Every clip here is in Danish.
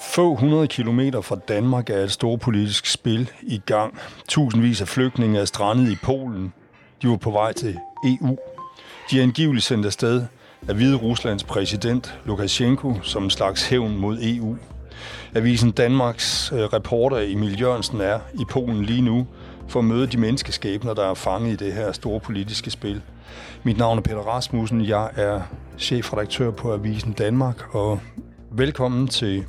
Få hundrede kilometer fra Danmark er et stort politisk spil i gang. Tusindvis af flygtninge er strandet i Polen. De var på vej til EU. De er angiveligt sendt afsted af Hvide Ruslands præsident Lukashenko som en slags hævn mod EU. Avisen Danmarks øh, reporter Emil Jørgensen er i Polen lige nu for at møde de menneskeskæbner, der er fanget i det her store politiske spil. Mit navn er Peter Rasmussen. Jeg er chefredaktør på Avisen Danmark, og velkommen til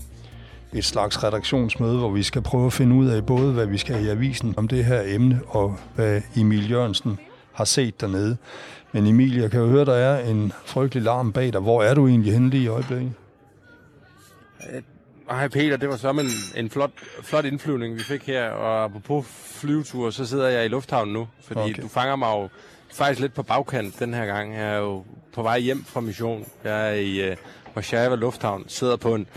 et slags redaktionsmøde, hvor vi skal prøve at finde ud af både, hvad vi skal i avisen om det her emne, og hvad Emil Jørgensen har set dernede. Men Emil, jeg kan jo høre, der er en frygtelig larm bag dig. Hvor er du egentlig henne lige i øjeblikket? Hej Peter, det var så en, en flot, flot indflyvning, vi fik her. Og apropos flyvetur, så sidder jeg i lufthavnen nu, fordi okay. du fanger mig jo faktisk lidt på bagkant den her gang. Jeg er jo på vej hjem fra mission. Jeg er i uh, Warszawa Lufthavn, sidder på en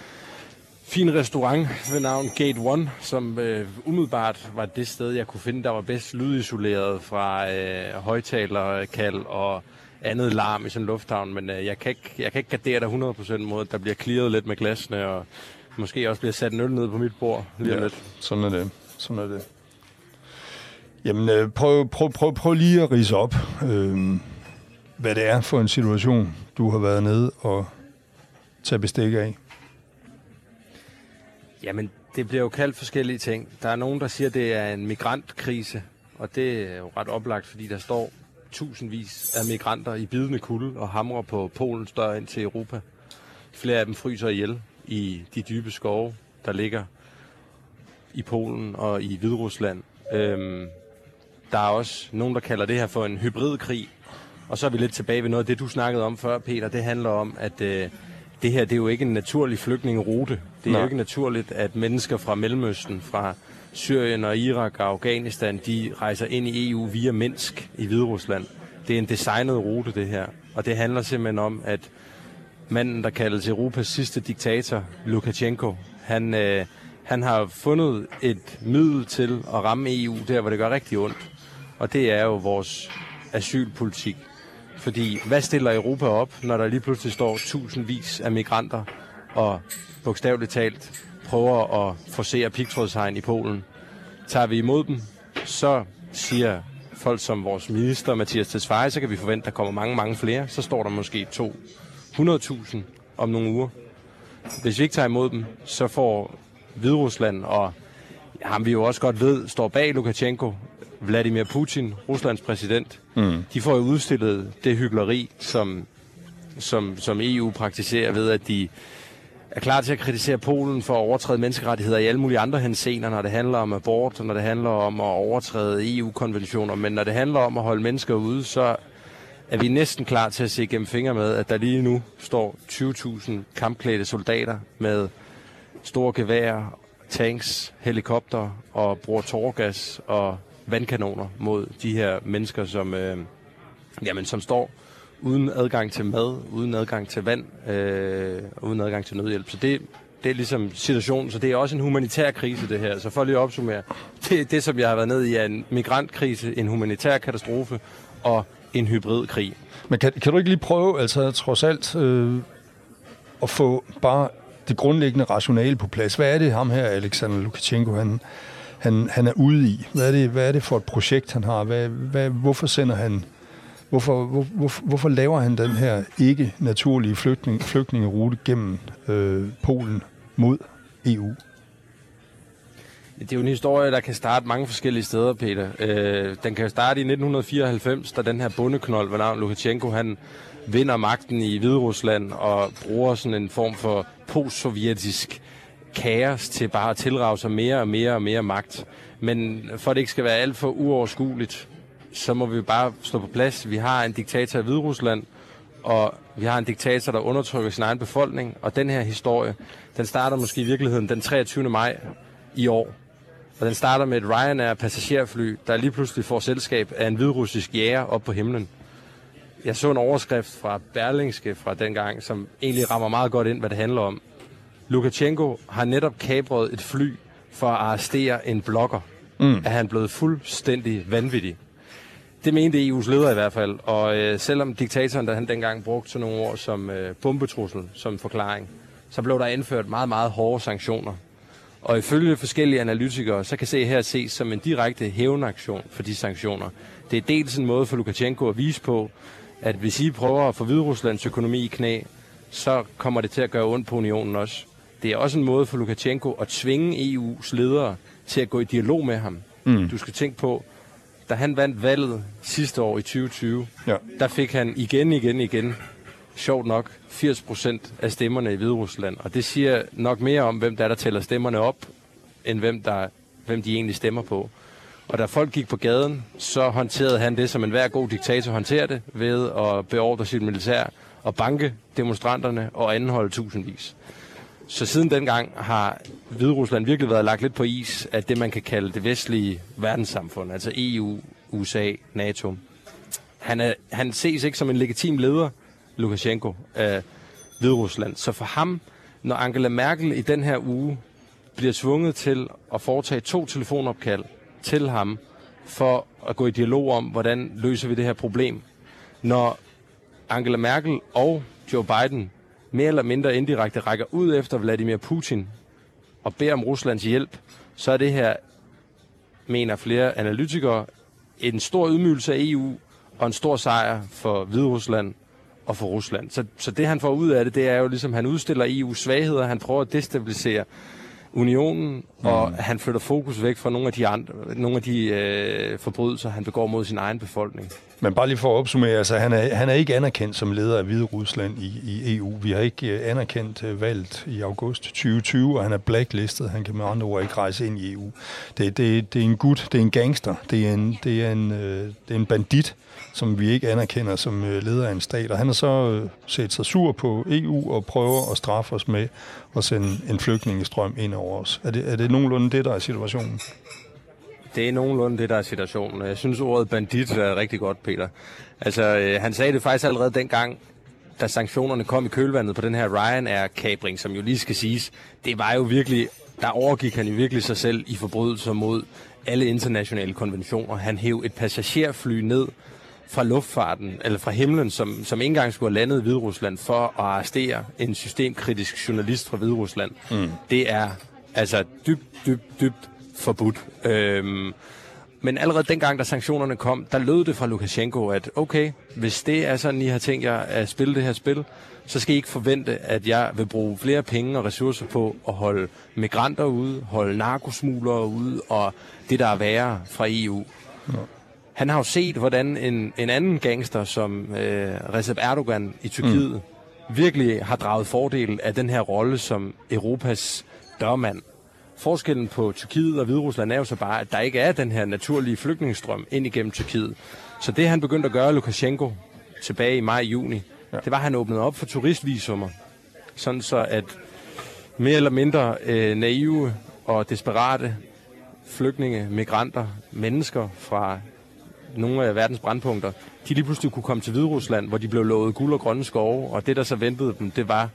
fin restaurant ved navn Gate One, som øh, umiddelbart var det sted, jeg kunne finde, der var bedst lydisoleret fra øh, højtalerkald og andet larm i sådan en lufthavn. Men øh, jeg, kan ikke, jeg kan ikke gardere dig 100% mod, at der bliver clearet lidt med glasene, og måske også bliver sat en øl ned på mit bord lige ja, lidt. sådan er det. Sådan er det. Jamen, øh, prøv, prøv, prøv, prøv lige at rise op, øh, hvad det er for en situation, du har været nede og tage bestik af. Jamen, det bliver jo kaldt forskellige ting. Der er nogen, der siger, at det er en migrantkrise, og det er jo ret oplagt, fordi der står tusindvis af migranter i bidende kulde og hamrer på Polens dør ind til Europa. Flere af dem fryser ihjel i de dybe skove, der ligger i Polen og i Hviderusland. Øhm, der er også nogen, der kalder det her for en hybridkrig. Og så er vi lidt tilbage ved noget af det, du snakkede om før, Peter. Det handler om, at øh, det her det er jo ikke en naturlig flygtningerute. Det er Nej. jo ikke naturligt, at mennesker fra Mellemøsten, fra Syrien og Irak og Afghanistan, de rejser ind i EU via Minsk i Hviderusland. Det er en designet rute, det her. Og det handler simpelthen om, at manden, der kaldes Europas sidste diktator, Lukashenko, han, øh, han har fundet et middel til at ramme EU der, hvor det gør rigtig ondt. Og det er jo vores asylpolitik. Fordi hvad stiller Europa op, når der lige pludselig står tusindvis af migranter og bogstaveligt talt prøver at forsere pigtrådshegn i Polen? Tager vi imod dem, så siger folk som vores minister, Mathias Tesfaye, så kan vi forvente, at der kommer mange, mange flere. Så står der måske 200.000 om nogle uger. Hvis vi ikke tager imod dem, så får Hviderusland og ham vi jo også godt ved, står bag Lukashenko, Vladimir Putin, Ruslands præsident, mm. de får jo udstillet det hyggeleri, som, som, som EU praktiserer ved, at de er klar til at kritisere Polen for at overtræde menneskerettigheder i alle mulige andre hensener, når det handler om abort, og når det handler om at overtræde EU-konventioner. Men når det handler om at holde mennesker ude, så er vi næsten klar til at se gennem fingre med, at der lige nu står 20.000 kampklædte soldater med store geværer, tanks, helikopter og bruger tårgas og vandkanoner mod de her mennesker, som, øh, jamen, som står uden adgang til mad, uden adgang til vand, øh, uden adgang til nødhjælp. Så det, det er ligesom situationen, så det er også en humanitær krise, det her. Så for lige at opsummere, det, det som jeg har været ned i, er en migrantkrise, en humanitær katastrofe og en hybridkrig. Men kan, kan du ikke lige prøve, altså trods alt, øh, at få bare det grundlæggende rationale på plads? Hvad er det ham her, Alexander Lukashenko, han, han, han er ude i? Hvad er, det, hvad er det for et projekt, han har? Hvad, hvad, hvorfor sender han... Hvorfor, hvor, hvor, hvorfor laver han den her ikke naturlige flygtning, flygtningerute gennem øh, Polen mod EU? Det er jo en historie, der kan starte mange forskellige steder, Peter. Øh, den kan starte i 1994, da den her bundeknold ved navn Lukashenko, han vinder magten i Hviderusland og bruger sådan en form for postsovjetisk kaos til bare at tilrage sig mere og mere og mere magt. Men for at det ikke skal være alt for uoverskueligt, så må vi bare stå på plads. Vi har en diktator i Hviderusland, og vi har en diktator, der undertrykker sin egen befolkning. Og den her historie, den starter måske i virkeligheden den 23. maj i år. Og den starter med et Ryanair passagerfly, der lige pludselig får selskab af en hvidrussisk jæger op på himlen. Jeg så en overskrift fra Berlingske fra den gang, som egentlig rammer meget godt ind, hvad det handler om. Lukashenko har netop kabret et fly for at arrestere en blogger. Mm. Er han blevet fuldstændig vanvittig. Det mente EU's leder i hvert fald, og øh, selvom diktatoren, der han dengang brugte sådan nogle ord som øh, bombetrussel som forklaring, så blev der indført meget, meget hårde sanktioner. Og ifølge forskellige analytikere, så kan se her ses som en direkte hævnaktion for de sanktioner. Det er dels en måde for Lukashenko at vise på, at hvis I prøver at få Hvideruslands økonomi i knæ, så kommer det til at gøre ondt på unionen også. Det er også en måde for Lukashenko at tvinge EU's ledere til at gå i dialog med ham. Mm. Du skal tænke på, da han vandt valget sidste år i 2020, ja. der fik han igen, igen, igen, sjovt nok, 80 procent af stemmerne i Hviderusland. Og det siger nok mere om, hvem der er, der tæller stemmerne op, end hvem, der, hvem de egentlig stemmer på. Og da folk gik på gaden, så håndterede han det, som en hver god diktator håndterer det, ved at beordre sit militær og banke demonstranterne og anholde tusindvis. Så siden dengang har Hviderusland virkelig været lagt lidt på is af det, man kan kalde det vestlige verdenssamfund, altså EU, USA, NATO. Han, er, han ses ikke som en legitim leder, Lukashenko, af Hviderusland. Så for ham, når Angela Merkel i den her uge bliver tvunget til at foretage to telefonopkald til ham, for at gå i dialog om, hvordan løser vi det her problem. Når Angela Merkel og Joe Biden mere eller mindre indirekte rækker ud efter Vladimir Putin og beder om Ruslands hjælp, så er det her, mener flere analytikere, en stor ydmygelse af EU og en stor sejr for Hvide Rusland og for Rusland. Så, så det han får ud af det, det er jo ligesom, han udstiller EU's svagheder, han prøver at destabilisere unionen, mm. og han flytter fokus væk fra nogle af de, andre, nogle af de øh, forbrydelser, han begår mod sin egen befolkning. Men bare lige for at opsummere, altså han er, han er ikke anerkendt som leder af Hvide Rusland i, i EU. Vi har ikke øh, anerkendt øh, uh, valgt i august 2020, og han er blacklistet. Han kan med andre ord ikke rejse ind i EU. Det, det, det er en gut, det er en gangster, det er en, det er en, uh, det er en bandit, som vi ikke anerkender som uh, leder af en stat. Og han har så uh, set sig sur på EU og prøver at straffe os med at sende en flygtningestrøm ind over os. Er det, er det nogenlunde det, der er situationen? Det er nogenlunde det, der er situationen. Jeg synes, ordet bandit er rigtig godt, Peter. Altså, øh, han sagde det faktisk allerede dengang, da sanktionerne kom i kølvandet på den her Ryanair-kabring, som jo lige skal siges, det var jo virkelig, der overgik han jo virkelig sig selv i forbrydelser mod alle internationale konventioner. Han hæv et passagerfly ned fra luftfarten, eller fra himlen, som, som ikke engang skulle have landet i Hviderusland for at arrestere en systemkritisk journalist fra Hviderusland. Mm. Det er altså dybt, dybt, dybt forbudt. Øhm, men allerede dengang, da sanktionerne kom, der lød det fra Lukashenko, at okay, hvis det er sådan, I har tænkt jer at spille det her spil, så skal I ikke forvente, at jeg vil bruge flere penge og ressourcer på at holde migranter ude, holde narkosmuglere ude, og det, der er værre fra EU. Ja. Han har jo set, hvordan en, en anden gangster som øh, Recep Erdogan i Tyrkiet mm. virkelig har draget fordel af den her rolle som Europas dørmand. Forskellen på Tyrkiet og Hviderusland er jo så bare, at der ikke er den her naturlige flygtningestrøm ind igennem Tyrkiet. Så det han begyndte at gøre, Lukashenko, tilbage i maj-juni, ja. det var, at han åbnede op for turistvisumer. Sådan så, at mere eller mindre øh, naive og desperate flygtninge, migranter, mennesker fra nogle af verdens brandpunkter, de lige pludselig kunne komme til Hviderusland, hvor de blev lovet guld og grønne skove, og det, der så ventede dem, det var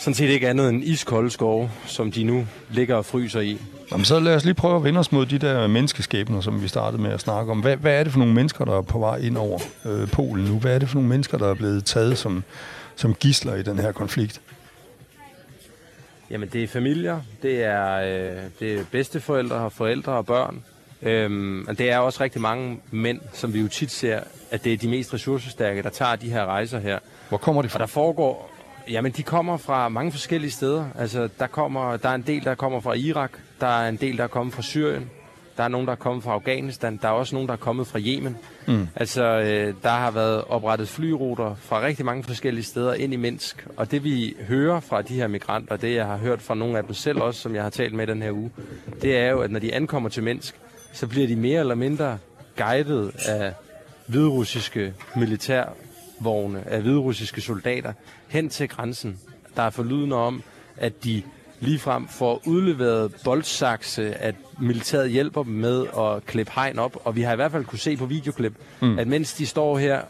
sådan set ikke andet end iskolde skove, som de nu ligger og fryser i. Jamen, så lad os lige prøve at vende os mod de der menneskeskæbner, som vi startede med at snakke om. Hvad, hvad er det for nogle mennesker, der er på vej ind over øh, Polen nu? Hvad er det for nogle mennesker, der er blevet taget som, som gisler i den her konflikt? Jamen, det er familier, det er, øh, det er bedsteforældre og forældre og børn. Øhm, det er også rigtig mange mænd, som vi jo tit ser, at det er de mest ressourcestærke, der tager de her rejser her. Hvor kommer de fra? Og der foregår, jamen de kommer fra mange forskellige steder. Altså der, kommer, der er en del, der kommer fra Irak, der er en del, der er kommet fra Syrien, der er nogen, der er kommet fra Afghanistan, der er også nogen, der er kommet fra Yemen. Mm. Altså, øh, der har været oprettet flyruter fra rigtig mange forskellige steder ind i Minsk. Og det vi hører fra de her migranter, det jeg har hørt fra nogle af dem selv også, som jeg har talt med den her uge, det er jo, at når de ankommer til Minsk, så bliver de mere eller mindre guidet af hviderussiske militærvogne, af hviderussiske soldater, hen til grænsen. Der er forlydende om, at de ligefrem får udleveret boldsakse, at militæret hjælper dem med at klippe hegn op. Og vi har i hvert fald kunne se på videoklip, mm. at mens de står her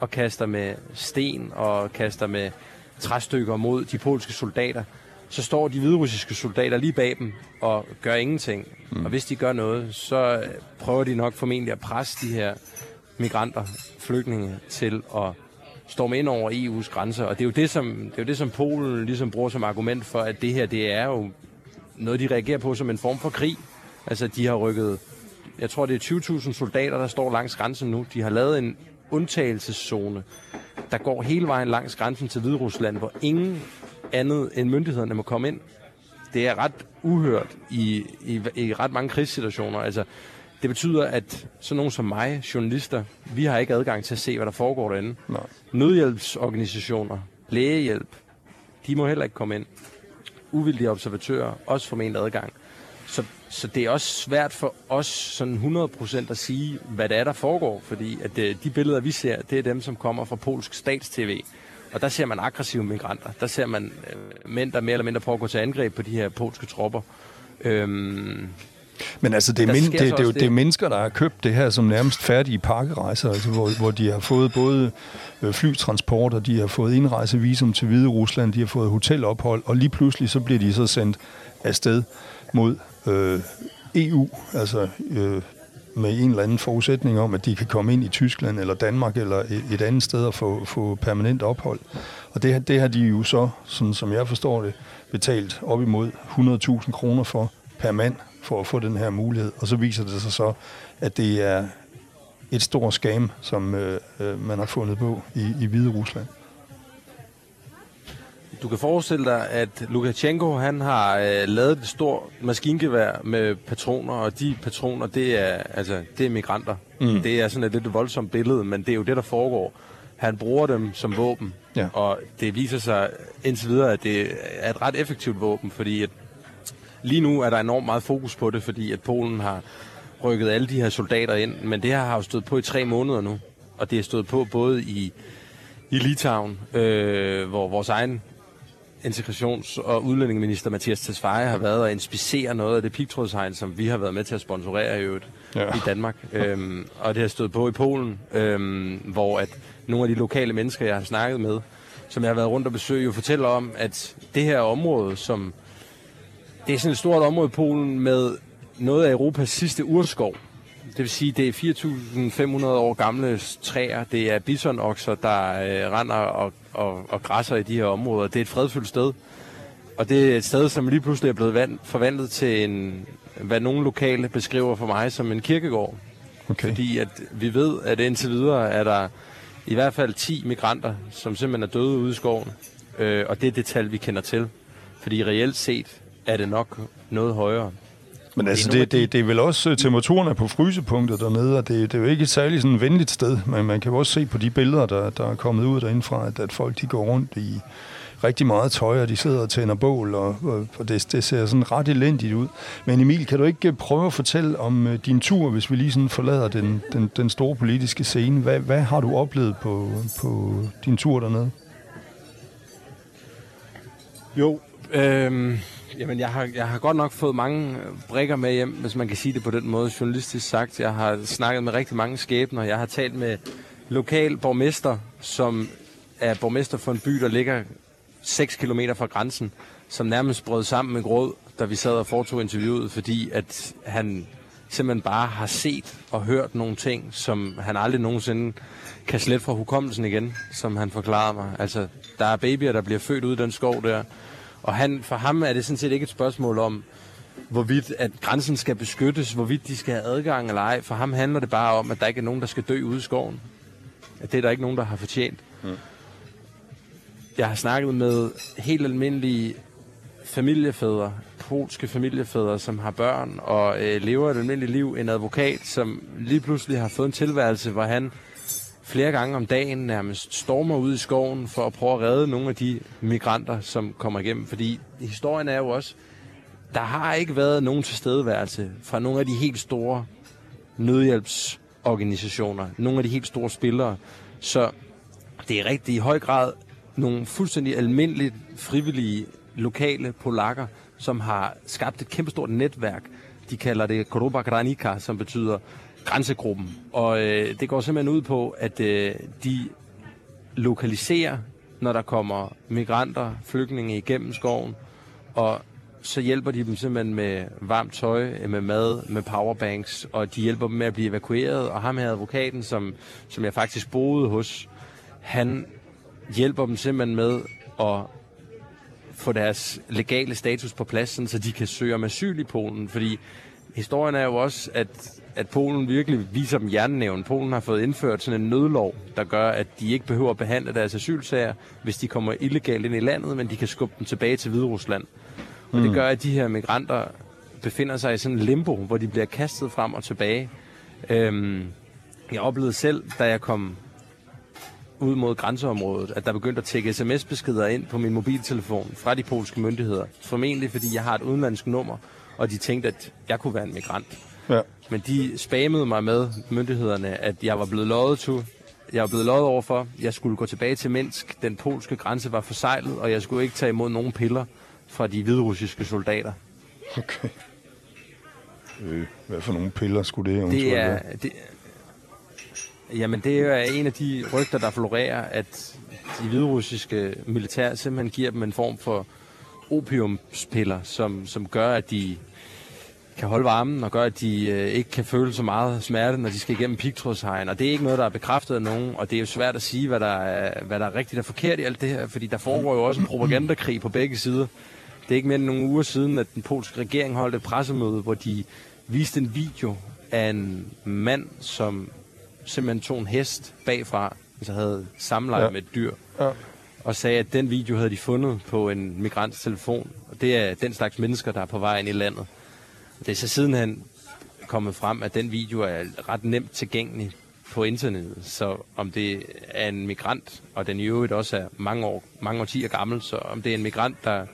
og kaster med sten og kaster med træstykker mod de polske soldater, så står de hviderussiske soldater lige bag dem og gør ingenting. Mm. Og hvis de gør noget, så prøver de nok formentlig at presse de her migranter, flygtninge, til at storme ind over EU's grænser. Og det er jo det, som, det er jo det, som Polen ligesom bruger som argument for, at det her, det er jo noget, de reagerer på som en form for krig. Altså, de har rykket, jeg tror, det er 20.000 soldater, der står langs grænsen nu. De har lavet en undtagelseszone, der går hele vejen langs grænsen til Hviderusland, hvor ingen andet end myndighederne må komme ind. Det er ret uhørt i, i, i ret mange krigssituationer. Altså, det betyder, at sådan nogen som mig, journalister, vi har ikke adgang til at se, hvad der foregår derinde. Nej. Nødhjælpsorganisationer, lægehjælp, de må heller ikke komme ind. Uvildige observatører, også formentlig adgang. Så, så det er også svært for os sådan 100% at sige, hvad det er, der foregår, fordi at øh, de billeder, vi ser, det er dem, som kommer fra polsk statstv. Og der ser man aggressive migranter. Der ser man øh, mænd, der mere eller mindre prøver at gå til angreb på de her polske tropper. Øhm, Men altså, det er, men, det, det, også det er det- mennesker, der har købt det her som nærmest færdige pakkerejser, altså, hvor, hvor de har fået både øh, flytransport, og de har fået indrejsevisum til Hvide Rusland, de har fået hotelophold, og lige pludselig så bliver de så sendt afsted mod øh, EU, altså øh, med en eller anden forudsætning om, at de kan komme ind i Tyskland eller Danmark eller et, et andet sted og få, få permanent ophold. Og det, har- det har de jo så, sådan som jeg forstår det, betalt op imod 100.000 kroner for per mand for at få den her mulighed. Og så viser det sig så, at det er et stort scam, som øh, øh, man har fundet på i, i Hvide Rusland. Du kan forestille dig, at Lukashenko han har øh, lavet et stort maskingevær med patroner, og de patroner, det er, altså, det er migranter. Mm. Det er sådan et lidt voldsomt billede, men det er jo det, der foregår. Han bruger dem som våben, Ja. og det viser sig indtil videre, at det er et ret effektivt våben, fordi at lige nu er der enormt meget fokus på det, fordi at Polen har rykket alle de her soldater ind, men det her har jo stået på i tre måneder nu, og det er stået på både i i Litauen, øh, hvor vores egen integrations- og udlændingeminister Mathias Tesfaye har været og inspicere noget af det pigtrådshegn, som vi har været med til at sponsorere i øvrigt Ja. ja. i Danmark. Øhm, og det har stået på i Polen, øhm, hvor at nogle af de lokale mennesker, jeg har snakket med, som jeg har været rundt og besøge, jo fortæller om, at det her område, som det er sådan et stort område i Polen med noget af Europas sidste urskov. Det vil sige, det er 4.500 år gamle træer. Det er bisonokser, der øh, render og, og, og græsser i de her områder. Det er et fredfyldt sted. Og det er et sted, som lige pludselig er blevet vand, forvandlet til en, hvad nogle lokale beskriver for mig som en kirkegård. Okay. Fordi at vi ved, at indtil videre er der i hvert fald 10 migranter, som simpelthen er døde ude i skoven. Øh, og det er det tal, vi kender til. Fordi reelt set er det nok noget højere. Men altså, det, det, det er vel også, øh, temperaturen er på frysepunktet dernede, og det, det er jo ikke et særligt sådan venligt sted, men man kan jo også se på de billeder, der, der er kommet ud derindefra, at, at folk de går rundt i rigtig meget tøj, og de sidder og tænder bål, og, og, det, det ser sådan ret elendigt ud. Men Emil, kan du ikke øh, prøve at fortælle om øh, din tur, hvis vi lige sådan forlader den, den, den store politiske scene? Hvad, hvad har du oplevet på, på din tur dernede? Jo, øhm, jamen jeg har, jeg har godt nok fået mange øh, brikker med hjem, hvis man kan sige det på den måde, journalistisk sagt. Jeg har snakket med rigtig mange skæbner. Jeg har talt med lokal borgmester, som er borgmester for en by, der ligger 6 km fra grænsen, som nærmest brød sammen med gråd, da vi sad og foretog interviewet, fordi at han simpelthen bare har set og hørt nogle ting, som han aldrig nogensinde kan slette fra hukommelsen igen, som han forklarede mig. Altså, der er babyer, der bliver født ud i den skov der, og han, for ham er det sådan set ikke et spørgsmål om, hvorvidt at grænsen skal beskyttes, hvorvidt de skal have adgang eller ej. For ham handler det bare om, at der ikke er nogen, der skal dø ude i skoven. At det er der ikke nogen, der har fortjent. Mm. Jeg har snakket med helt almindelige familiefædre, polske familiefædre, som har børn og øh, lever et almindeligt liv. En advokat, som lige pludselig har fået en tilværelse, hvor han flere gange om dagen nærmest stormer ud i skoven for at prøve at redde nogle af de migranter, som kommer igennem. Fordi historien er jo også, der har ikke været nogen tilstedeværelse fra nogle af de helt store nødhjælpsorganisationer, nogle af de helt store spillere. Så det er rigtig i høj grad nogle fuldstændig almindelige, frivillige, lokale polakker, som har skabt et kæmpestort netværk. De kalder det Koruba Granica, som betyder grænsegruppen. Og øh, det går simpelthen ud på, at øh, de lokaliserer, når der kommer migranter, flygtninge igennem skoven, og så hjælper de dem simpelthen med varmt tøj, øh, med mad, med powerbanks, og de hjælper dem med at blive evakueret. Og ham her advokaten, som, som jeg faktisk boede hos, han hjælper dem simpelthen med at få deres legale status på plads, sådan, så de kan søge om asyl i Polen. Fordi historien er jo også, at, at Polen virkelig viser dem jernnævn. Polen har fået indført sådan en nødlov, der gør, at de ikke behøver at behandle deres asylsager, hvis de kommer illegalt ind i landet, men de kan skubbe dem tilbage til Hviderusland. Og det gør, at de her migranter befinder sig i sådan en limbo, hvor de bliver kastet frem og tilbage. Øhm, jeg oplevede selv, da jeg kom ud mod grænseområdet, at der begyndte at tække sms-beskeder ind på min mobiltelefon fra de polske myndigheder. Formentlig fordi jeg har et udenlandsk nummer, og de tænkte, at jeg kunne være en migrant. Ja. Men de spammede mig med myndighederne, at jeg var blevet lovet til. Jeg var blevet lovet overfor. Jeg skulle gå tilbage til Minsk. Den polske grænse var forsejlet, og jeg skulle ikke tage imod nogen piller fra de hviderussiske soldater. Okay. Øh, hvad for nogle piller skulle det eventuelt Det er, det, jamen det er en af de rygter, der florerer, at de hviderussiske militær simpelthen giver dem en form for opiumspiller, som, som gør, at de kan holde varmen, og gør, at de øh, ikke kan føle så meget smerte, når de skal igennem pigtrådshegn. Og det er ikke noget, der er bekræftet af nogen, og det er jo svært at sige, hvad der er, hvad der er rigtigt og forkert i alt det her, fordi der foregår jo også en propagandakrig på begge sider. Det er ikke mere end nogle uger siden, at den polske regering holdt et pressemøde, hvor de viste en video af en mand, som simpelthen tog en hest bagfra, altså havde samleje Ja. ja. med et dyr, Ja. og sagde, at den video havde de fundet på en migrants telefon. Og det er den slags mennesker, der er på vej ind i landet. Det er så sidenhen kommet frem, at den video er ret nemt tilgængelig på internettet. Så om det er en migrant, og den i øvrigt også er mange, år, mange årtier gammel, så om det er en migrant, der,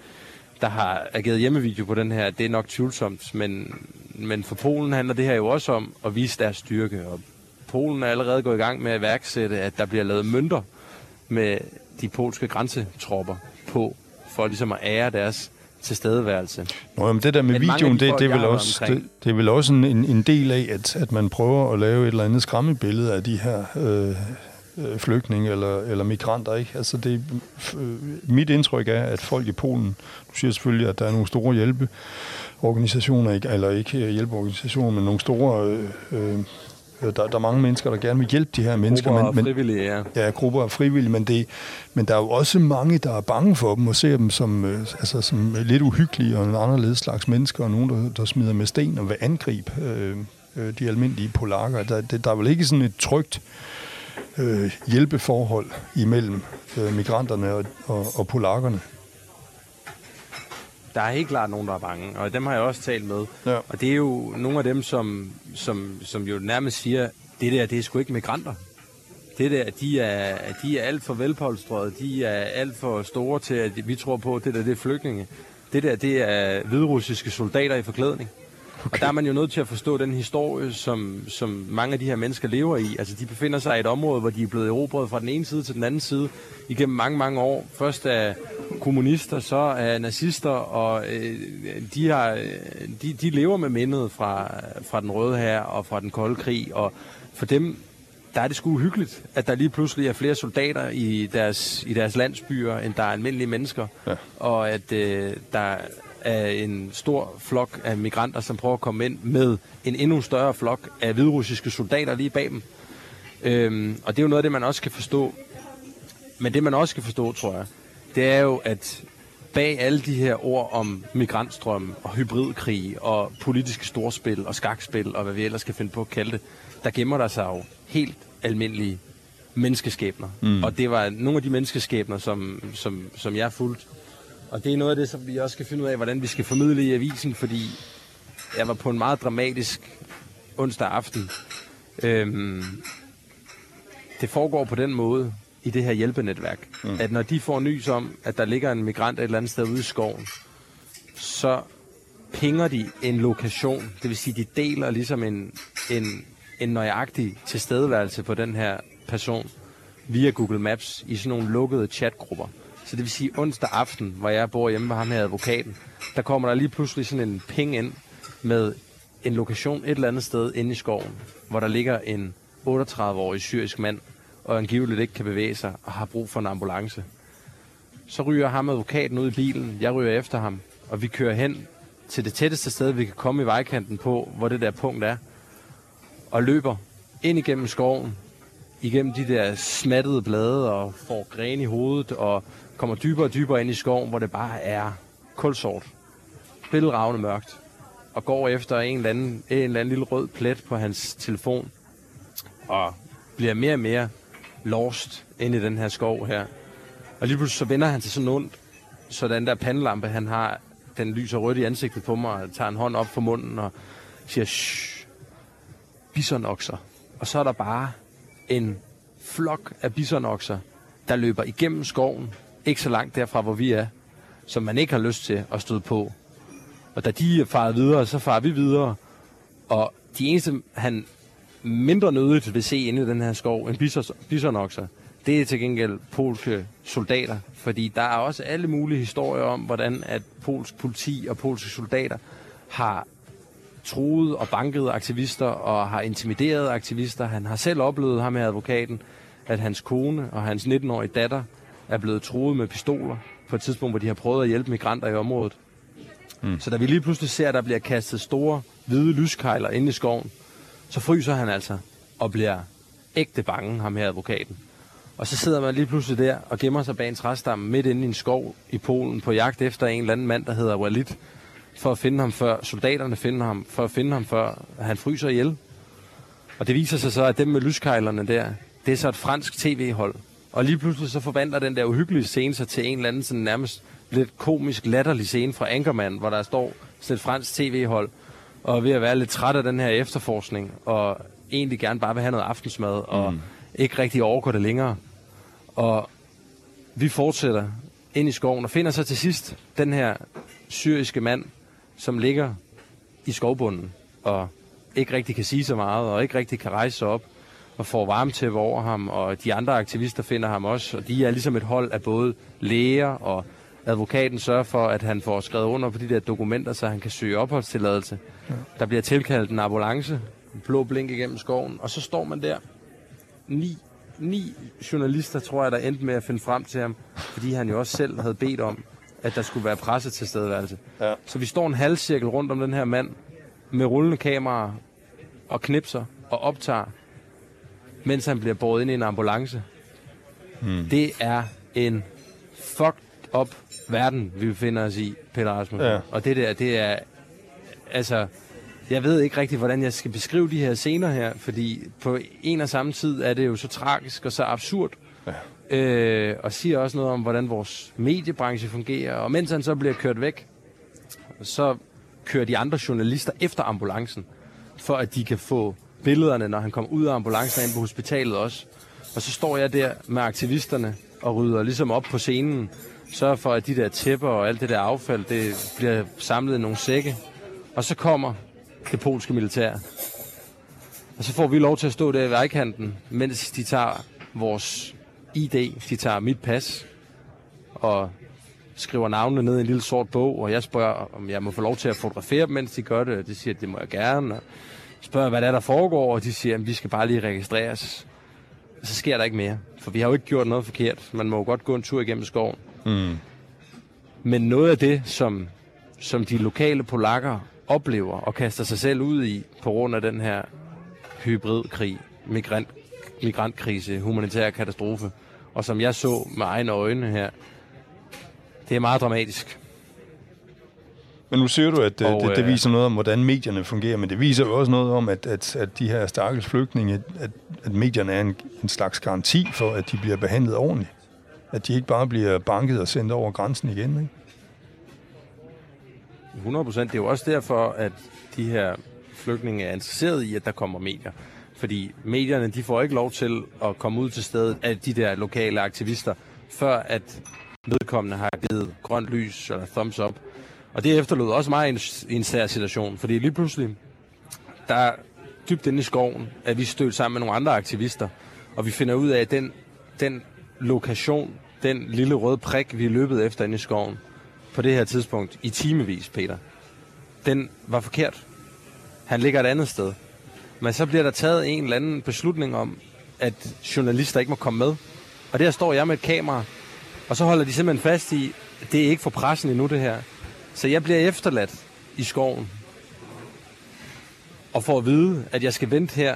der har ageret hjemmevideo på den her, det er nok tvivlsomt. Men, men for Polen handler det her jo også om at vise deres styrke. Og Polen er allerede gået i gang med at værksætte, at der bliver lavet mønter med de polske grænsetropper på, for ligesom at ære deres tilstedeværelse. Nå, jamen det der med Men videoen, de det, folk, det, er jeg vel også, det, det er vel også en, en, del af, at, at man prøver at lave et eller andet skræmmebillede af de her øh, øh, flygtninge eller, eller migranter. Ikke? Altså det, øh, mit indtryk er, at folk i Polen, du siger selvfølgelig, at der er nogle store hjælpeorganisationer, ikke, eller ikke hjælpeorganisationer, men nogle store... Øh, øh, der, der er mange mennesker, der gerne vil hjælpe de her mennesker, Grupper men, men, frivillige, ja. Ja, grupper af frivillige, men, det, men der er jo også mange, der er bange for dem og ser dem som, øh, altså, som lidt uhyggelige og en anderledes slags mennesker, og nogen, der, der smider med sten og vil angribe øh, øh, de almindelige polakker. Der, det, der er vel ikke sådan et trygt øh, hjælpeforhold imellem øh, migranterne og, og, og polakkerne. Der er helt klart nogen, der er bange, og dem har jeg også talt med. Ja. Og det er jo nogle af dem, som, som, som jo nærmest siger, det der, det er sgu ikke migranter. Det der, de er, de er alt for velpolstrede, de er alt for store til, at vi tror på, at det der, det er flygtninge. Det der, det er hviderussiske soldater i forklædning. Okay. Og der er man jo nødt til at forstå den historie, som, som mange af de her mennesker lever i. Altså, de befinder sig i et område, hvor de er blevet erobret fra den ene side til den anden side igennem mange, mange år. Først af kommunister, så af nazister, og øh, de, har, de, de lever med mindet fra, fra den røde her og fra den kolde krig. Og for dem, der er det sgu uhyggeligt, at der lige pludselig er flere soldater i deres, i deres landsbyer, end der er almindelige mennesker. Ja. Og at øh, der er en stor flok af migranter, som prøver at komme ind med en endnu større flok af hviderussiske soldater lige bag dem. Øhm, og det er jo noget af det, man også kan forstå. Men det, man også kan forstå, tror jeg, det er jo, at bag alle de her ord om migrantstrøm og hybridkrig og politiske storspil og skakspil og hvad vi ellers skal finde på at kalde det, der gemmer der sig jo helt almindelige menneskeskæbner. Mm. Og det var nogle af de menneskeskæbner, som, som, som jeg fulgte. Og det er noget af det, som vi også skal finde ud af, hvordan vi skal formidle i avisen, fordi jeg var på en meget dramatisk onsdag aften. Øhm, det foregår på den måde i det her hjælpenetværk, mm. at når de får nys om, at der ligger en migrant et eller andet sted ude i skoven, så pinger de en lokation. Det vil sige, de deler ligesom en, en, en nøjagtig tilstedeværelse på den her person via Google Maps i sådan nogle lukkede chatgrupper. Så det vil sige, onsdag aften, hvor jeg bor hjemme med ham her advokaten, der kommer der lige pludselig sådan en ping ind med en lokation et eller andet sted inde i skoven, hvor der ligger en 38-årig syrisk mand, og angiveligt ikke kan bevæge sig og har brug for en ambulance. Så ryger ham advokaten ud i bilen, jeg ryger efter ham, og vi kører hen til det tætteste sted, vi kan komme i vejkanten på, hvor det der punkt er, og løber ind igennem skoven, igennem de der smattede blade, og får gren i hovedet, og kommer dybere og dybere ind i skoven, hvor det bare er kulsort. billedragende mørkt. Og går efter en eller, anden, en eller anden lille rød plet på hans telefon. Og bliver mere og mere lost ind i den her skov her. Og lige pludselig så vender han sig sådan ondt, så den der pandelampe, han har, den lyser rødt i ansigtet på mig, og tager en hånd op for munden og siger, shh, bisonokser. Og så er der bare en flok af bisonokser, der løber igennem skoven, ikke så langt derfra, hvor vi er, som man ikke har lyst til at støde på. Og da de er faret videre, så farer vi videre. Og de eneste, han mindre nødigt vil se inde i den her skov end bisonokser, det er til gengæld polske soldater. Fordi der er også alle mulige historier om, hvordan at polsk politi og polske soldater har truet og banket aktivister og har intimideret aktivister. Han har selv oplevet ham med advokaten, at hans kone og hans 19-årige datter er blevet truet med pistoler på et tidspunkt, hvor de har prøvet at hjælpe migranter i området. Mm. Så da vi lige pludselig ser, at der bliver kastet store hvide lyskejler ind i skoven, så fryser han altså og bliver ægte bange, ham her advokaten. Og så sidder man lige pludselig der og gemmer sig bag en træstamme midt inde i en skov i Polen på jagt efter en eller anden mand, der hedder Walid, for at finde ham før soldaterne finder ham, for at finde ham før han fryser ihjel. Og det viser sig så, at dem med lyskejlerne der, det er så et fransk tv-hold. Og lige pludselig så forvandler den der uhyggelige scene sig til en eller anden sådan nærmest lidt komisk, latterlig scene fra Anchorman, hvor der står sådan et fransk tv-hold, og ved at være lidt træt af den her efterforskning, og egentlig gerne bare vil have noget aftensmad, og mm. ikke rigtig overgår det længere. Og vi fortsætter ind i skoven, og finder så til sidst den her syriske mand, som ligger i skovbunden, og ikke rigtig kan sige så meget, og ikke rigtig kan rejse sig op, og får varme til over ham, og de andre aktivister finder ham også, og de er ligesom et hold af både læger og advokaten sørger for, at han får skrevet under på de der dokumenter, så han kan søge opholdstilladelse. Ja. Der bliver tilkaldt en ambulance, en blå blink igennem skoven, og så står man der. Ni, ni journalister, tror jeg, der endte med at finde frem til ham, fordi han jo også selv havde bedt om, at der skulle være presse til stedværelse. Ja. Så vi står en halvcirkel rundt om den her mand, med rullende kameraer og knipser og optager, mens han bliver båret ind i en ambulance. Hmm. Det er en fucked up verden, vi befinder os i, Peter Rasmussen. Ja. Og det der, det er... Altså, jeg ved ikke rigtig, hvordan jeg skal beskrive de her scener her, fordi på en og samme tid er det jo så tragisk og så absurd. Ja. Øh, og siger også noget om, hvordan vores mediebranche fungerer. Og mens han så bliver kørt væk, så kører de andre journalister efter ambulancen, for at de kan få billederne, når han kom ud af ambulancen ind på hospitalet også. Og så står jeg der med aktivisterne og rydder ligesom op på scenen, sørger for, at de der tæpper og alt det der affald, det bliver samlet i nogle sække. Og så kommer det polske militær. Og så får vi lov til at stå der i vejkanten, mens de tager vores ID, de tager mit pas, og skriver navnene ned i en lille sort bog, og jeg spørger, om jeg må få lov til at fotografere dem, mens de gør det. De siger, at det må jeg gerne. Og spørger, hvad der er, der foregår, og de siger, at vi skal bare lige registreres. Så sker der ikke mere, for vi har jo ikke gjort noget forkert. Man må jo godt gå en tur igennem skoven. Mm. Men noget af det, som, som de lokale polakker oplever og kaster sig selv ud i på grund af den her hybridkrig, migrant, migrantkrise, humanitær katastrofe, og som jeg så med egne øjne her, det er meget dramatisk. Men nu siger du, at og, det, det øh, viser noget om, hvordan medierne fungerer, men det viser jo også noget om, at, at, at de her stakkels flygtninge, at, at medierne er en, en slags garanti for, at de bliver behandlet ordentligt. At de ikke bare bliver banket og sendt over grænsen igen, ikke? 100 procent. Det er jo også derfor, at de her flygtninge er interesseret i, at der kommer medier. Fordi medierne, de får ikke lov til at komme ud til stedet af de der lokale aktivister, før at vedkommende har givet grønt lys eller thumbs up. Og det efterlod også mig i en, i en sær situation, fordi lige pludselig, der dybt inde i skoven, at vi stødt sammen med nogle andre aktivister, og vi finder ud af, at den, den lokation, den lille røde prik, vi er løbet efter inde i skoven, på det her tidspunkt, i timevis, Peter, den var forkert. Han ligger et andet sted. Men så bliver der taget en eller anden beslutning om, at journalister ikke må komme med. Og der står jeg med et kamera, og så holder de simpelthen fast i, at det er ikke for pressen endnu det her. Så jeg bliver efterladt i skoven. Og får at vide, at jeg skal vente her,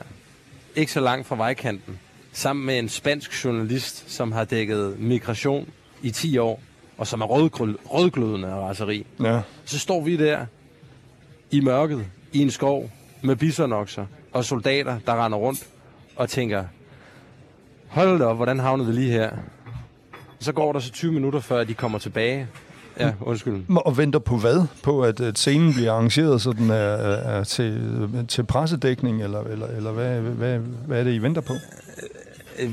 ikke så langt fra vejkanten, sammen med en spansk journalist, som har dækket migration i 10 år, og som er rødglødende af raseri. Ja. Så står vi der i mørket, i en skov, med bisonokser og soldater, der render rundt og tænker, hold da op, hvordan havnede vi lige her? Så går der så 20 minutter, før de kommer tilbage. Ja, undskyld. Og venter på hvad? På at, at scenen bliver arrangeret, så den er, er til, til pressedækning, eller, eller, eller hvad, hvad, hvad er det, I venter på? Øh,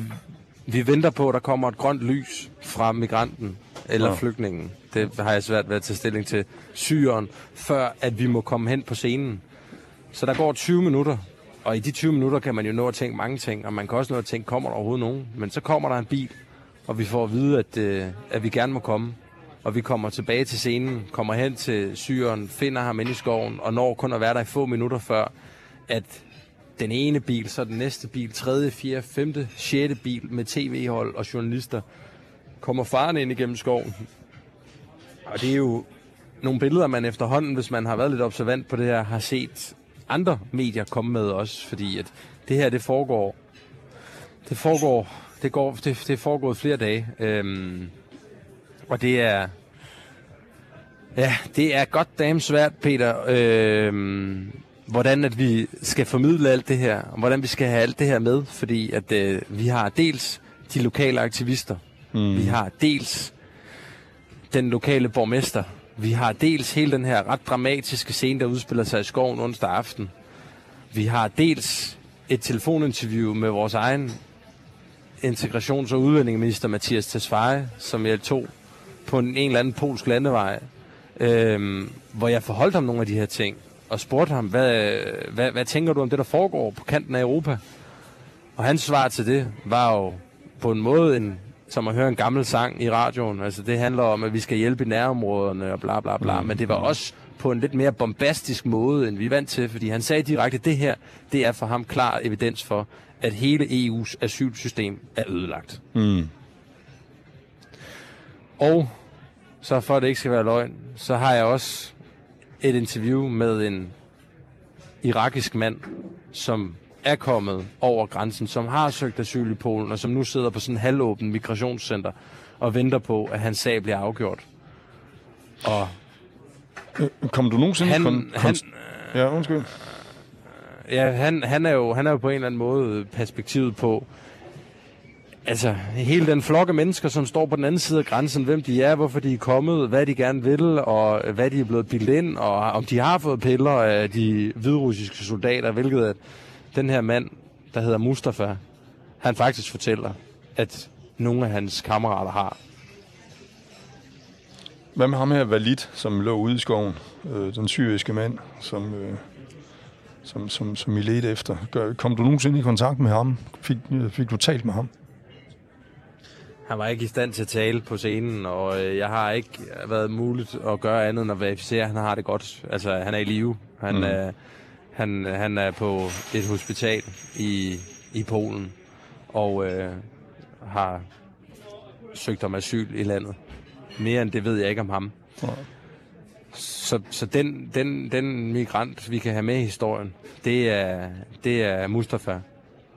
vi venter på, at der kommer et grønt lys fra migranten eller ja. flygtningen. Det har jeg svært ved at tage stilling til. Syren, før at vi må komme hen på scenen. Så der går 20 minutter, og i de 20 minutter kan man jo nå at tænke mange ting, og man kan også nå at tænke, kommer der overhovedet nogen? Men så kommer der en bil, og vi får at vide, at, øh, at vi gerne må komme. Og vi kommer tilbage til scenen, kommer hen til syren, finder ham inde i skoven, og når kun at være der i få minutter før, at den ene bil, så den næste bil, tredje, fjerde, femte, sjette bil med tv-hold og journalister, kommer faren ind igennem skoven. Og det er jo nogle billeder, man efterhånden, hvis man har været lidt observant på det her, har set andre medier komme med også, fordi at det her, det foregår, det foregår, det går, det, det foregår flere dage, øhm, og det er, ja, det er godt damn svært, Peter, øhm, hvordan at vi skal formidle alt det her, og hvordan vi skal have alt det her med, fordi at øh, vi har dels de lokale aktivister, mm. vi har dels den lokale borgmester, vi har dels hele den her ret dramatiske scene, der udspiller sig i skoven onsdag aften. Vi har dels et telefoninterview med vores egen integrations- og udlændingeminister Mathias Tesfaye, som jeg tog på en, en eller anden polsk landevej, øhm, hvor jeg forholdt ham nogle af de her ting, og spurgte ham, hvad, hvad, hvad tænker du om det, der foregår på kanten af Europa? Og hans svar til det var jo på en måde en, som at høre en gammel sang i radioen. Altså det handler om, at vi skal hjælpe i nærområderne og bla bla bla. Mm. Men det var også på en lidt mere bombastisk måde, end vi er vant til, fordi han sagde direkte, at det her, det er for ham klar evidens for, at hele EU's asylsystem er ødelagt. Mm. Og så for at det ikke skal være løgn, så har jeg også et interview med en irakisk mand, som er kommet over grænsen, som har søgt asyl i Polen, og som nu sidder på sådan en halvåben migrationscenter og venter på, at hans sag bliver afgjort. Og øh, Kom du nogensinde... Han, kon- han, ja, undskyld. Ja, han, han, er jo, han er jo på en eller anden måde perspektivet på, altså hele den flok af mennesker, som står på den anden side af grænsen, hvem de er, hvorfor de er kommet, hvad de gerne vil, og hvad de er blevet bildt ind, og om de har fået piller af de hvidrussiske soldater, hvilket at den her mand, der hedder Mustafa, han faktisk fortæller, at nogle af hans kammerater har. Hvad med ham her, Valid, som lå ude i skoven? Øh, den syriske mand, som, øh, som, som, som I ledte efter. Kom du nogensinde i kontakt med ham? Fik, øh, fik du talt med ham? Han var ikke i stand til at tale på scenen, og øh, jeg har ikke været muligt at gøre andet end at verificere, at han har det godt. Altså, han er i live. Han, mm. er, han, han er på et hospital i, i Polen, og øh, har søgt om asyl i landet. Mere end det ved jeg ikke om ham. Ja. Så, så den, den, den migrant, vi kan have med i historien, det er, det er Mustafa,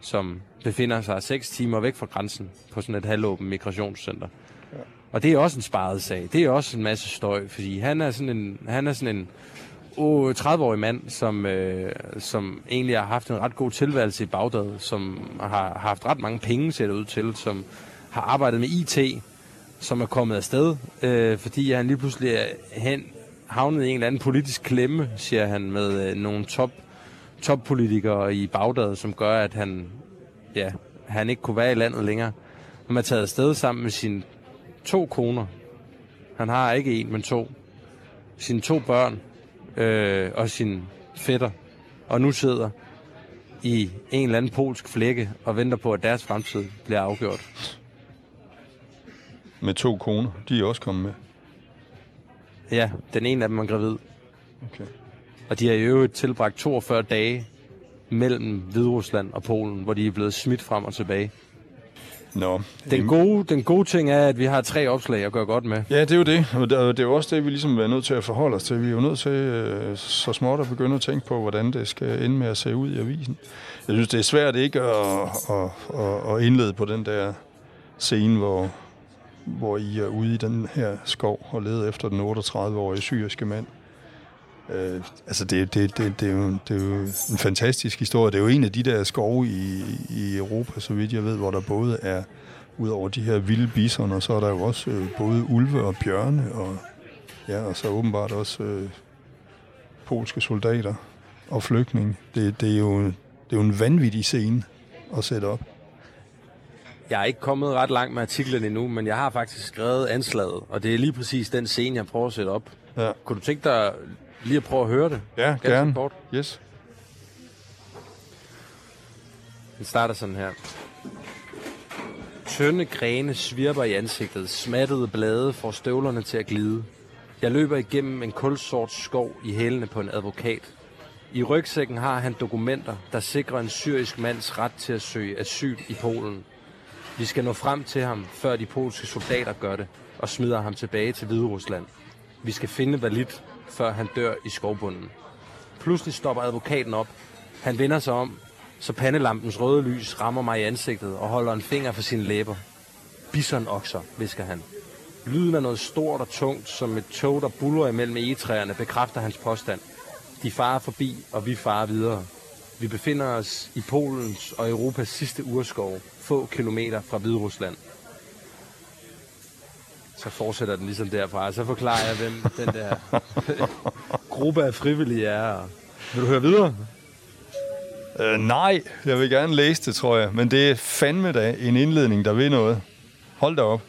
som befinder sig 6 timer væk fra grænsen på sådan et halvåben migrationscenter. Ja. Og det er også en sparet sag. Det er også en masse støj, fordi han er sådan en, han er sådan en oh, 30-årig mand, som, øh, som egentlig har haft en ret god tilværelse i Bagdad, som har haft ret mange penge, ser det ud til, som har arbejdet med IT, som er kommet afsted, øh, fordi han lige pludselig er hen, havnet i en eller anden politisk klemme, siger han, med øh, nogle top, toppolitikere i Bagdad, som gør, at han ja, han ikke kunne være i landet længere. Han er taget afsted sammen med sine to koner. Han har ikke en, men to. Sine to børn øh, og sin fætter. Og nu sidder i en eller anden polsk flække og venter på, at deres fremtid bliver afgjort. Med to koner. De er også kommet med. Ja, den ene af dem er gravid. Okay. Og de har i øvrigt tilbragt 42 dage mellem Hviderusland og Polen, hvor de er blevet smidt frem og tilbage. Nå. Den gode, den gode ting er, at vi har tre opslag at gøre godt med. Ja, det er jo det. Og det er jo også det, vi ligesom er nødt til at forholde os til. Vi er jo nødt til øh, så småt at begynde at tænke på, hvordan det skal ende med at se ud i avisen. Jeg synes, det er svært ikke at, at, at, at indlede på den der scene, hvor, hvor I er ude i den her skov og leder efter den 38-årige syriske mand. Øh, altså, det, det, det, det, er jo, det er jo en fantastisk historie. Det er jo en af de der skove i, i Europa, så vidt jeg ved, hvor der både er, ud over de her vilde bisoner, så er der jo også øh, både ulve og bjørne, og, ja, og så åbenbart også øh, polske soldater og flygtninge. Det, det, er jo, det er jo en vanvittig scene at sætte op. Jeg er ikke kommet ret langt med artiklen endnu, men jeg har faktisk skrevet anslaget, og det er lige præcis den scene, jeg prøver at sætte op. Ja, Kunne du tænke dig lige at prøve at høre det? ja Ganske gerne. kort. Yes. Den starter sådan her. Tynde grene svirper i ansigtet. Smattede blade får støvlerne til at glide. Jeg løber igennem en kulsort skov i hælene på en advokat. I rygsækken har han dokumenter, der sikrer en syrisk mands ret til at søge asyl i Polen. Vi skal nå frem til ham, før de polske soldater gør det, og smider ham tilbage til Hviderusland. Vi skal finde Valit, før han dør i skovbunden. Pludselig stopper advokaten op. Han vender sig om, så pandelampens røde lys rammer mig i ansigtet og holder en finger for sine læber. Bisonokser, visker han. Lyden af noget stort og tungt, som et tog, der buller imellem egetræerne, bekræfter hans påstand. De farer forbi, og vi farer videre. Vi befinder os i Polens og Europas sidste urskov, få kilometer fra Hviderusland. Så fortsætter den ligesom derfra, og så forklarer jeg, hvem den der gruppe af frivillige er. Vil du høre videre? Øh, nej, jeg vil gerne læse det, tror jeg. Men det er fandme da en indledning, der vil noget. Hold da op.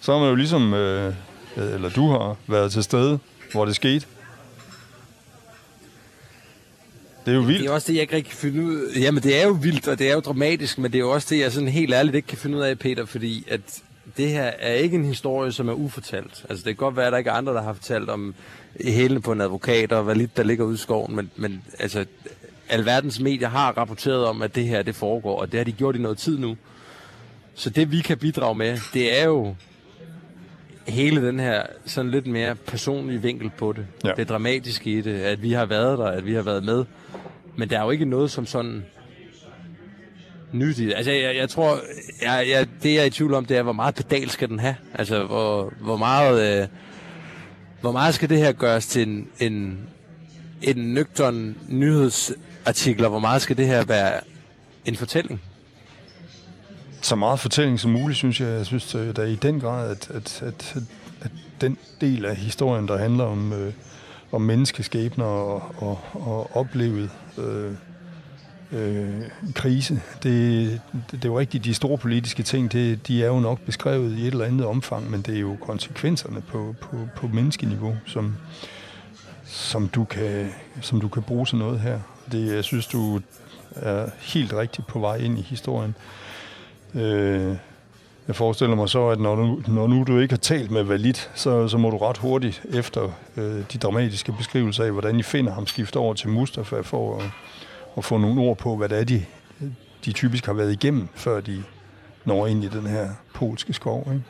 Så har man jo ligesom, øh, eller du har været til stede, hvor det skete. Det er jo Det vildt. er også det, jeg ikke rigtig kan finde ud af. Jamen, det er jo vildt, og det er jo dramatisk, men det er jo også det, jeg sådan helt ærligt ikke kan finde ud af, Peter, fordi at det her er ikke en historie, som er ufortalt. Altså, det kan godt være, at der ikke er andre, der har fortalt om hælene på en advokat og hvad lidt der ligger ude i skoven, men, men altså, alverdens medier har rapporteret om, at det her, det foregår, og det har de gjort i noget tid nu. Så det, vi kan bidrage med, det er jo hele den her sådan lidt mere personlige vinkel på det. Ja. Det dramatiske i det, at vi har været der, at vi har været med. Men der er jo ikke noget som sådan nyt i det. Altså, jeg, jeg tror, jeg, jeg, det jeg er i tvivl om, det er, hvor meget pedal skal den have? Altså, hvor, hvor meget... Øh, hvor meget skal det her gøres til en, en, en nøgtern nyhedsartikel, og hvor meget skal det her være en fortælling? Så meget fortælling som muligt, synes jeg. Jeg synes øh, da i den grad, at, at, at, at den del af historien, der handler om, øh, om menneskeskæbner og, og, og oplevet øh, øh, krise, det, det, det er jo rigtigt, de store politiske ting, det, de er jo nok beskrevet i et eller andet omfang, men det er jo konsekvenserne på, på, på menneskeniveau, som, som, du kan, som du kan bruge til noget her. Det, jeg synes, du er helt rigtigt på vej ind i historien. Øh, jeg forestiller mig så, at når, du, når nu du ikke har talt med Valit, så, så må du ret hurtigt efter øh, de dramatiske beskrivelser af, hvordan I finder ham, skifte over til Mustafa for at, at få nogle ord på, hvad det er, de, de typisk har været igennem, før de når ind i den her polske skov. Ikke?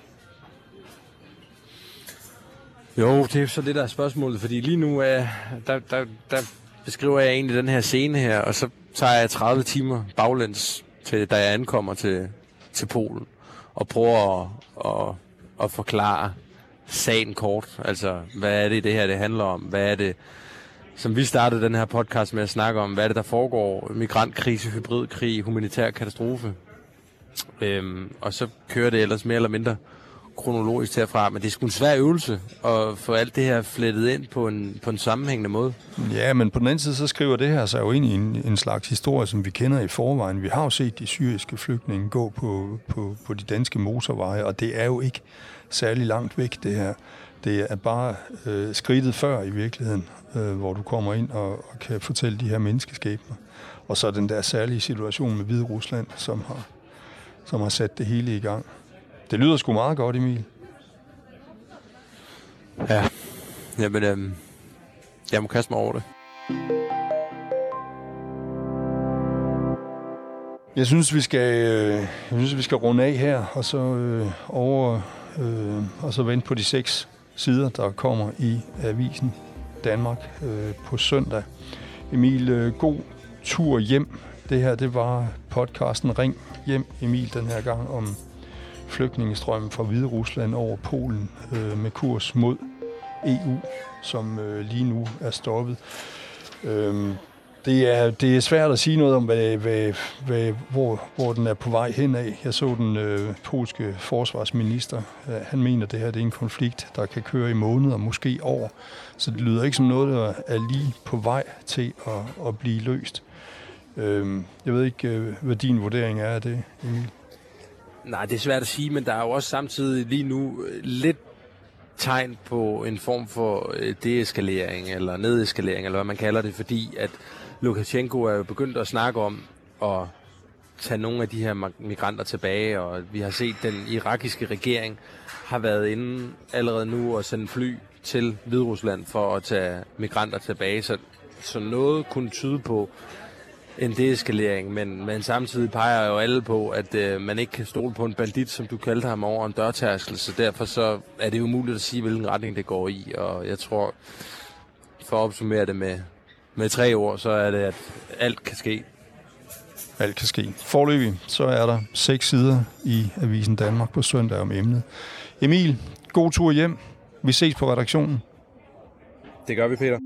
Jo, det er så det, der er spørgsmålet, fordi lige nu er, der, der, der beskriver jeg egentlig den her scene her, og så tager jeg 30 timer baglæns, til, da jeg ankommer til, til Polen, og prøver at, at, at forklare sagen kort. Altså, hvad er det, det her det handler om? Hvad er det, som vi startede den her podcast med at snakke om, hvad er det, der foregår? Migrantkrise, hybridkrig, humanitær katastrofe. Øhm, og så kører det ellers mere eller mindre kronologisk herfra, men det er sgu en svær øvelse at få alt det her flettet ind på en, på en sammenhængende måde. Ja, men på den anden side, så skriver det her sig jo ind i en, en slags historie, som vi kender i forvejen. Vi har jo set de syriske flygtninge gå på, på, på de danske motorveje, og det er jo ikke særlig langt væk, det her. Det er bare øh, skridtet før i virkeligheden, øh, hvor du kommer ind og, og kan fortælle de her menneskeskæbner. Og så den der særlige situation med Hvide Rusland, som har, som har sat det hele i gang. Det lyder sgu meget godt, Emil. Ja. Jamen, øhm, jeg må kaste mig over det. Jeg synes, vi skal, øh, jeg synes, vi skal runde af her, og så øh, over, øh, og så vente på de seks sider, der kommer i Avisen Danmark øh, på søndag. Emil, øh, god tur hjem. Det her, det var podcasten Ring hjem, Emil, den her gang om flygtningestrømmen fra Hvide Rusland over Polen øh, med kurs mod EU, som øh, lige nu er stoppet. Øh, det er, det er svært at sige noget om, hvad, hvad, hvad, hvor, hvor den er på vej hen af. Jeg så den øh, polske forsvarsminister. Øh, han mener, at det her det er en konflikt, der kan køre i måneder, måske år. Så det lyder ikke som noget, der er lige på vej til at, at blive løst. Øh, jeg ved ikke, øh, hvad din vurdering er af det, Emil. Nej, det er svært at sige, men der er jo også samtidig lige nu øh, lidt tegn på en form for øh, deeskalering eller nedeskalering, eller hvad man kalder det, fordi at Lukashenko er jo begyndt at snakke om at tage nogle af de her migranter tilbage, og vi har set, at den irakiske regering har været inde allerede nu og sende fly til Hviderusland for at tage migranter tilbage. Så, så noget kunne tyde på en deeskalering, men, men samtidig peger jo alle på, at øh, man ikke kan stole på en bandit, som du kaldte ham over en dørtærskel, så derfor så er det umuligt at sige, hvilken retning det går i, og jeg tror, for at opsummere det med, med tre ord, så er det, at alt kan ske. Alt kan ske. Forløbig, så er der seks sider i Avisen Danmark på søndag om emnet. Emil, god tur hjem. Vi ses på redaktionen. Det gør vi, Peter.